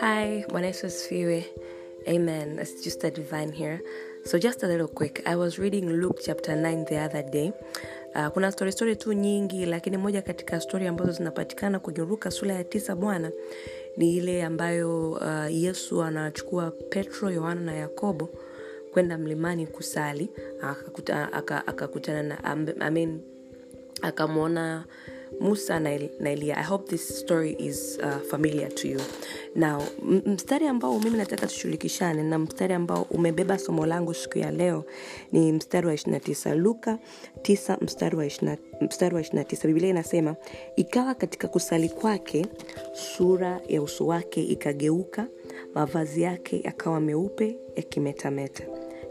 Hi, Bwana Yesu asifiwe. Amen. It's just a divine here. So just a little quick. I was reading Luke chapter 9 the other day. Uh, kuna story story tu nyingi lakini moja katika stori ambazo zinapatikana kwenye Luka sura ya tisa bwana ni ile ambayo uh, Yesu anachukua Petro, Yohana na Yakobo kwenda mlimani kusali akakutana aka, aka na I mean, akamwona musa na, elia. I hope this story is uh, familiar to you. Now mstari ambao mimi nataka tushirikishane na mstari ambao umebeba somo langu siku ya leo ni mstari wa 29 luka 9 mstari wa 20, mstari 29 biblia inasema ikawa katika kusali kwake sura ya uso wake ikageuka mavazi yake yakawa meupe yakimetameta.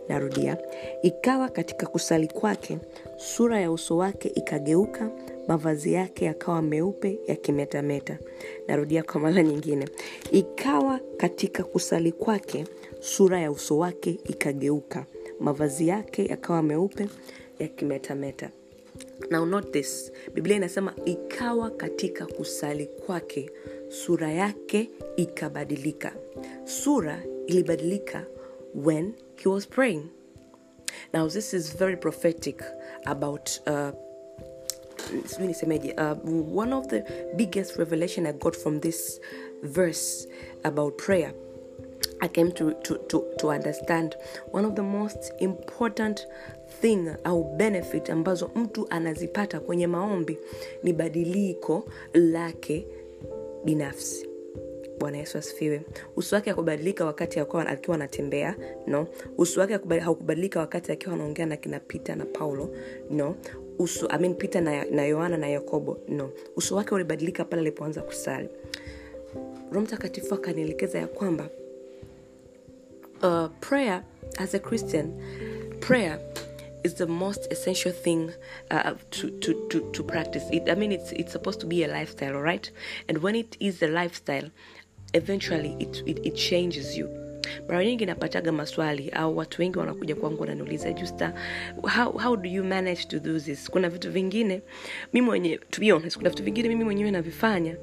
Narudia ikawa katika kusali kwake sura ya uso wake ikageuka mavazi yake yakawa meupe yakimetameta. Narudia kwa mara nyingine. Ikawa katika kusali kwake sura ya uso wake ikageuka. Mavazi yake yakawa meupe yakimetameta. Now this. Biblia inasema ikawa katika kusali kwake sura yake ikabadilika. Sura ilibadilika when he was praying. Now this is very prophetic about uh, sijui nisemeje uh, one of the biggest revelation i got from this verse about prayer i came to, to, to, to understand one of the most important thing au benefit ambazo mtu anazipata kwenye maombi ni badiliko lake binafsi. Bwana yesu asifiwe. Uso wake hakubadilika wakati akiwa anatembea no. Uso wake haukubadilika wakati akiwa anaongea na kina pita na paulo no uso I mean, peter na, na yohana na yakobo no. Uso wake ulibadilika pale alipoanza kusali. Roho mtakatifu akanielekeza ya kwamba uh, prayer as a christian prayer is the most essential thing uh, to, to, to, to practice. It i mean it's, it's supposed to be a lifestyle right and when it is a lifestyle eventually it, it, it changes you mara nyingi napataga maswali au watu wengi wanakuja kwangu wananiuliza justa how, how do you manage to do this? Kuna vitu vingine mimi mwenye to be honest kuna vitu vingine mimi mwenyewe navifanya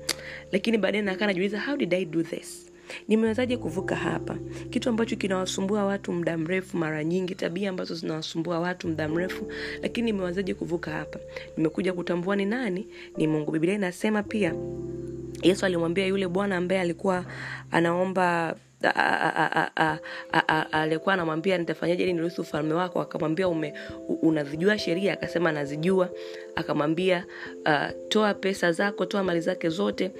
lakini baadaye nakaa najiuliza how did i do this? Nimewezaje kuvuka hapa? Kitu ambacho kinawasumbua watu muda mrefu mara nyingi tabia ambazo zinawasumbua watu muda mrefu lakini nimewezaje kuvuka hapa? Nimekuja kutambua ni nani ni mungu. Biblia inasema pia yesu alimwambia yule bwana ambaye alikuwa anaomba alikuwa anamwambia nitafanyaje ili niruhusu ufalme wako? Akamwambia unazijua sheria? Akasema nazijua. Akamwambia uh, toa pesa zako toa mali zake zote.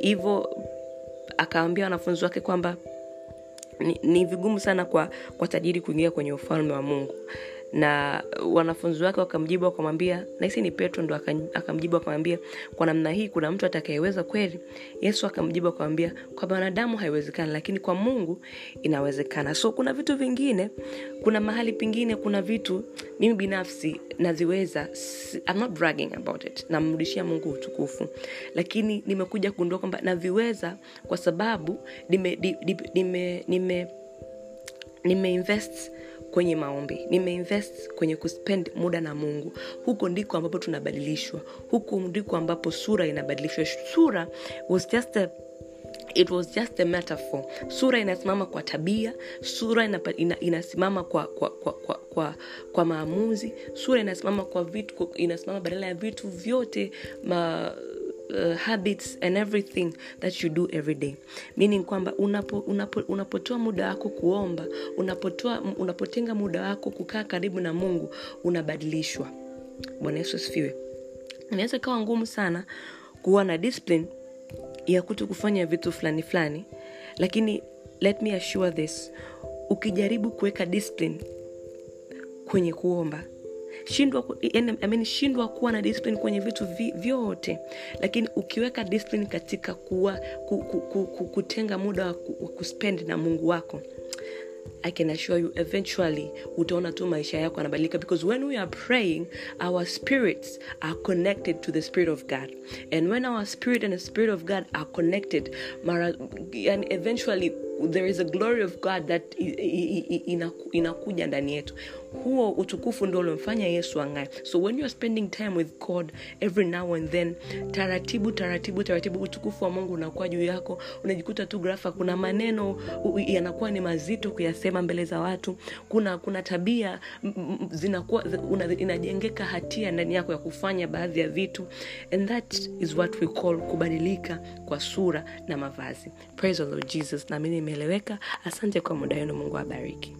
Hivyo uh, akawambia wanafunzi wake kwamba ni, ni vigumu sana kwa, kwa tajiri kuingia kwenye ufalme wa mungu na wanafunzi wake wakamjibu wakamwambia nahisi ni petro ndo akamjibu akamwambia kwa namna hii kuna mtu atakayeweza kweli? Yesu akamjibu akamwambia kwa wanadamu haiwezekani lakini kwa mungu inawezekana. So kuna vitu vingine kuna mahali pengine kuna vitu mimi binafsi naziweza I'm not bragging about it namrudishia mungu utukufu lakini nimekuja kugundua kwamba naviweza kwa sababu nime, nime, nime, nime, nime invest kwenye maombi. Nimeinvest kwenye kuspend muda na mungu. Huko ndiko ambapo tunabadilishwa. Huko ndiko ambapo sura inabadilishwa. Sura was just a it was just a metaphor. Sura inasimama kwa tabia sura ina, ina, inasimama kwa kwa, kwa, kwa, kwa kwa maamuzi sura inasimama kwa vitu inasimama badala ya vitu vyote ma uh, habits and everything that you do every day. Meaning kwamba unapo, unapo, unapotoa muda wako kuomba unapotoa unapotenga muda wako kukaa karibu na mungu unabadilishwa. Bwana yesu asifiwe. Inaweza ikawa ngumu sana kuwa na discipline ya kuto kufanya vitu fulani fulani lakini let me assure this ukijaribu kuweka discipline kwenye kuomba shindwa yani, shindwa kuwa na discipline kwenye vitu vi, vyote. Lakini ukiweka discipline katika kuwa, ku, ku, ku, ku, kutenga muda wa kuspend na mungu wako i can assure you eventually utaona tu maisha yako anabadilika because when we are praying our spirits are connected to the spirit of god. And when our spirit and the spirit of god are connected mara, and eventually there is a glory of god that inakuja ndani yetu huo utukufu ndio uliomfanya yesu ang'ae. So when you are spending time with god every now and then taratibu taratibu taratibu utukufu wa mungu unakuwa juu yako. Unajikuta tu grafa kuna maneno yanakuwa ni mazito kuyasema mbele za watu. Kuna kuna tabia zinakuwa inajengeka hatia ndani yako ya kufanya baadhi ya vitu. And that is what we call kubadilika kwa sura na mavazi. Praise the lord jesus. Naamini imeeleweka asante kwa muda wenu. Mungu abariki